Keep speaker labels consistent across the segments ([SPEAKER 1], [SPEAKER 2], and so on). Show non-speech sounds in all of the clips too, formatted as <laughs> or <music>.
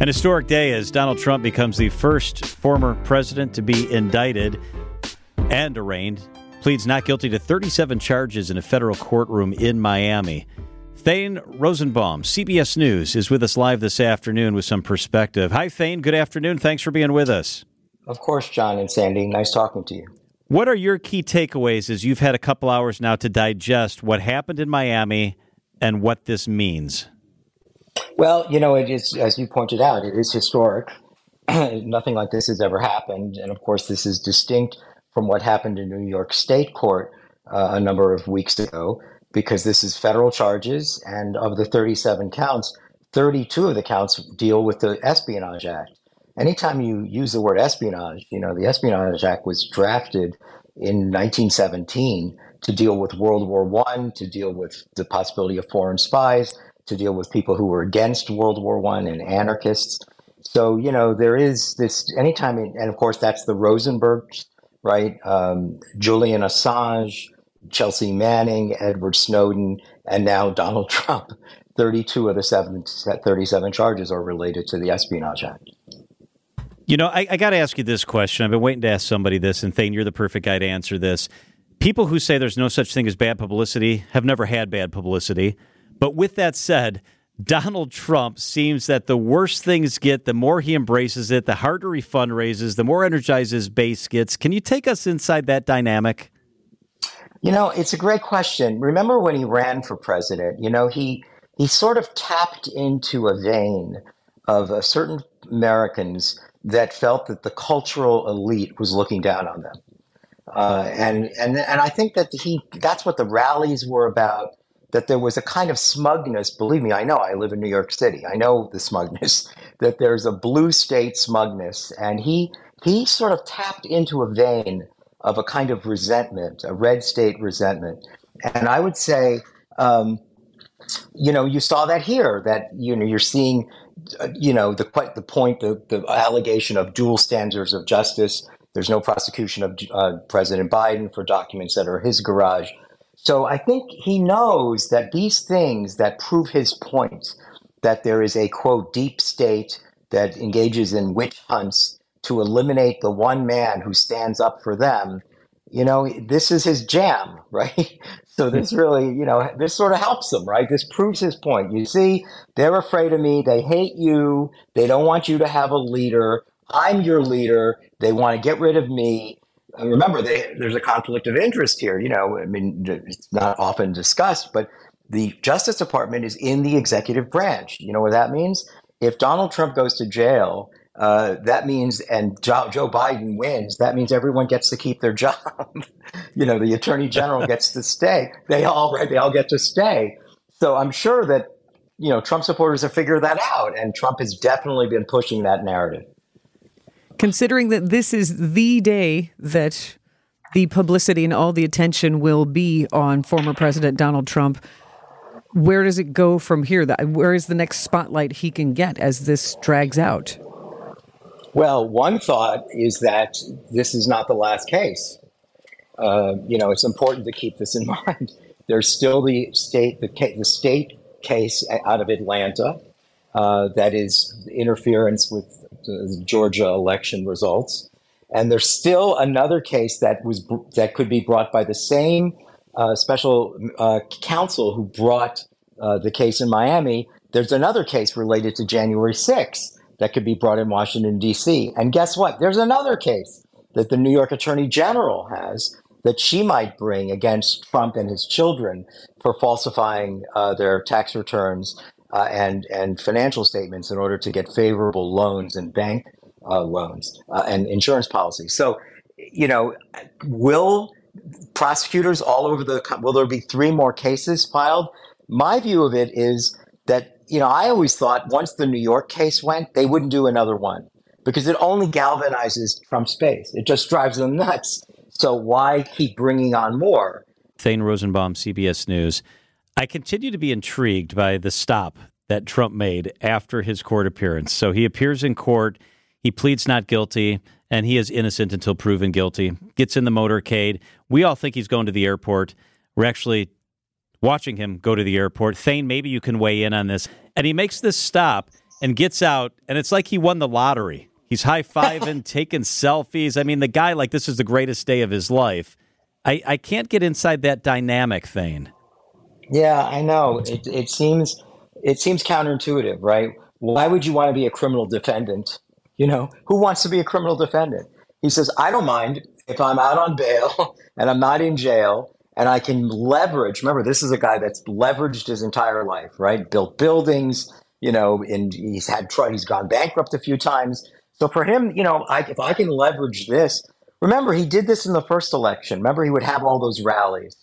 [SPEAKER 1] An historic day as Donald Trump becomes the first former president to be indicted and arraigned, pleads not guilty to 37 charges in a federal courtroom in Miami. Thane Rosenbaum, CBS News, is with us live this afternoon with some perspective. Hi, Thane. Good afternoon. Thanks for being with us.
[SPEAKER 2] Of course, John and Sandy. Nice talking to you.
[SPEAKER 1] What are your key takeaways as you've had a couple hours now to digest what happened in Miami and what this means?
[SPEAKER 2] Well, you know, it is, as you pointed out, it is historic. <clears throat> Nothing like this has ever happened. And of course, this is distinct from what happened in New York State Court uh, a number of weeks ago, because this is federal charges. And of the 37 counts, 32 of the counts deal with the Espionage Act. Anytime you use the word espionage, you know, the Espionage Act was drafted in 1917 to deal with World War One, to deal with the possibility of foreign spies, to deal with people who were against World War One and anarchists. So you know there is this anytime, and of course that's the Rosenbergs, right? Um, Julian Assange, Chelsea Manning, Edward Snowden, and now Donald <laughs> Trump. 32 of the seven, 37 charges are related to the Espionage Act.
[SPEAKER 1] You know, I, I got to ask you this question. I've been waiting to ask somebody this, and Thane, you're the perfect guy to answer this. People who say there's no such thing as bad publicity have never had bad publicity. But with that said, Donald Trump seems that the worse things get, the more he embraces it, the harder he fundraises, the more energized his base gets. Can you take us inside that dynamic?
[SPEAKER 2] You know, it's a great question. Remember when he ran for president? You know, he he sort of tapped into a vein of a certain Americans that felt that the cultural elite was looking down on them, uh, and and and I think that he that's what the rallies were about that there was a kind of smugness. Believe me, I know. I live in New York City. I know the smugness. <laughs> That there's a blue state smugness, and he he sort of tapped into a vein of a kind of resentment, a red state resentment. And I would say, um, you know, you saw that here. That you know, you're seeing, uh, you know, the quite the point, the the allegation of dual standards of justice. There's no prosecution of uh, President Biden for documents that are his garage. So I think he knows that these things that prove his point that there is a quote deep state that engages in witch hunts to eliminate the one man who stands up for them, you know, this is his jam, <laughs> right? So this hmm. really, you know, this sort of helps him, right? This proves his point. You see, they're afraid of me. They hate you. They don't want you to have a leader. I'm your leader. They want to get rid of me remember, they, there's a conflict of interest here. You know, I mean, it's not often discussed, but the Justice Department is in the executive branch. You know what that means? If Donald Trump goes to jail, uh, that means, and Joe, Joe, Biden wins, that means everyone gets to keep their <laughs> job. you know, the attorney general gets to stay. They all, right, they all get to stay. So I'm sure that, you know, Trump supporters have figured that out, and Trump has definitely been pushing that narrative
[SPEAKER 3] considering that this is the day that the publicity and all the attention will be on former President Donald Trump, where does it go from here? Where is the next spotlight he can get as this drags out?
[SPEAKER 2] Well, one thought is that this is not the last case. Uh, you know, it's important to keep this in <laughs> mind. There's still the state, the, the state case out of Atlanta uh, that is interference with the Georgia election results. And there's still another case that was that could be brought by the same uh, special uh, counsel who brought uh, the case in Miami. There's another case related to January 6th that could be brought in Washington D.C. And guess what? There's another case that the New York Attorney General has that she might bring against Trump and his children for falsifying uh, their tax returns uh, and and financial statements in order to get favorable loans and bank uh, loans uh, and insurance policies. So, you know, will prosecutors all over the will there be three more cases filed? My view of it is that you know I always thought once the New York case went, they wouldn't do another one because it only galvanizes Trump's base. It just drives them nuts. So why keep bringing on more?
[SPEAKER 1] Thane Rosenbaum, CBS News. I continue to be intrigued by the stop that Trump made after his court appearance. So he appears in court, he pleads not guilty, and he is innocent until proven guilty. Gets in the motorcade. We all think he's going to the airport. We're actually watching him go to the airport. Thane, maybe you can weigh in on this. And he makes this stop and gets out, and it's like he won the lottery. He's high fiving, <laughs> taking selfies. I mean, the guy, like, this is the greatest day of his life. I, I can't get inside that dynamic, Thane.
[SPEAKER 2] Yeah, I know. It, it seems it seems counterintuitive, right? Why would you want to be a criminal defendant? You know, who wants to be a criminal defendant? He says, I don't mind if I'm out on bail <laughs> and I'm not in jail and I can leverage. Remember, this is a guy that's leveraged his entire life, right? Built buildings, you know, and he's had he's gone bankrupt a few times. So for him, you know, I, if I can leverage this, remember he did this in the first election. Remember, he would have all those rallies,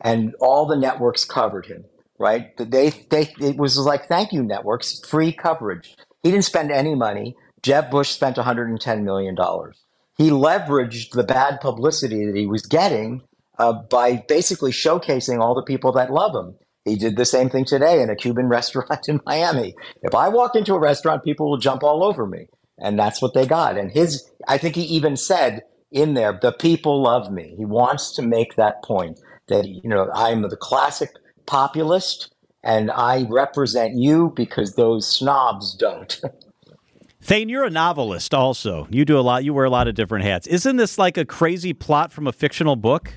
[SPEAKER 2] and all the networks covered him, right? They they it was like thank you networks, free coverage. He didn't spend any money. Jeb Bush spent 110 million dollars. He leveraged the bad publicity that he was getting uh, by basically showcasing all the people that love him. He did the same thing today in a Cuban <laughs> restaurant in Miami. If I walk into a restaurant, people will jump all over me. And that's what they got. And his, I think he even said in there, the people love me. He wants to make that point that, you know, I'm the classic populist and I represent you because those snobs don't. <laughs>
[SPEAKER 1] Thane, you're a novelist also. You do a lot, you wear a lot of different hats. Isn't this like a crazy plot from a fictional book?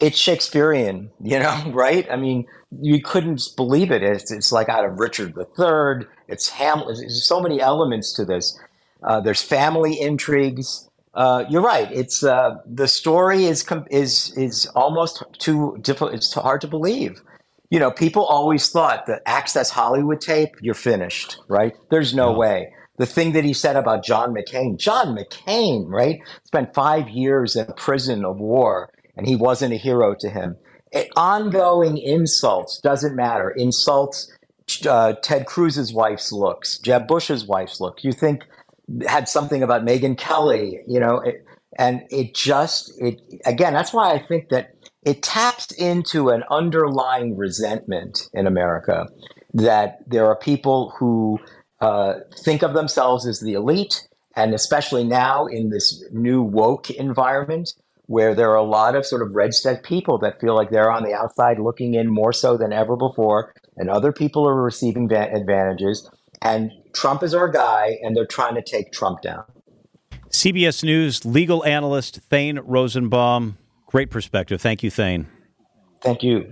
[SPEAKER 2] it's Shakespearean, you know, <laughs> right? I mean, you couldn't believe it. It's, it's like out of Richard III. It's Hamlet. There's so many elements to this. Uh, there's family intrigues. Uh, you're right. It's uh, the story is is is almost too difficult. It's hard to believe. You know, people always thought that Access Hollywood tape, you're finished, right? There's no way. The thing that he said about John McCain, John McCain, right? Spent five years in a prison of war and he wasn't a hero to him. It, ongoing insults doesn't matter. Insults uh, Ted Cruz's wife's looks, Jeb Bush's wife's look. You think had something about Megyn Kelly, you know, it, and it just it again. That's why I think that it taps into an underlying resentment in America that there are people who uh, think of themselves as the elite, and especially now in this new woke environment where there are a lot of sort of red state people that feel like they're on the outside looking in more so than ever before, and other people are receiving advantages. And Trump is our guy, and they're trying to take Trump down.
[SPEAKER 1] CBS News legal analyst Thane Rosenbaum. Great perspective. Thank you, Thane.
[SPEAKER 2] Thank you.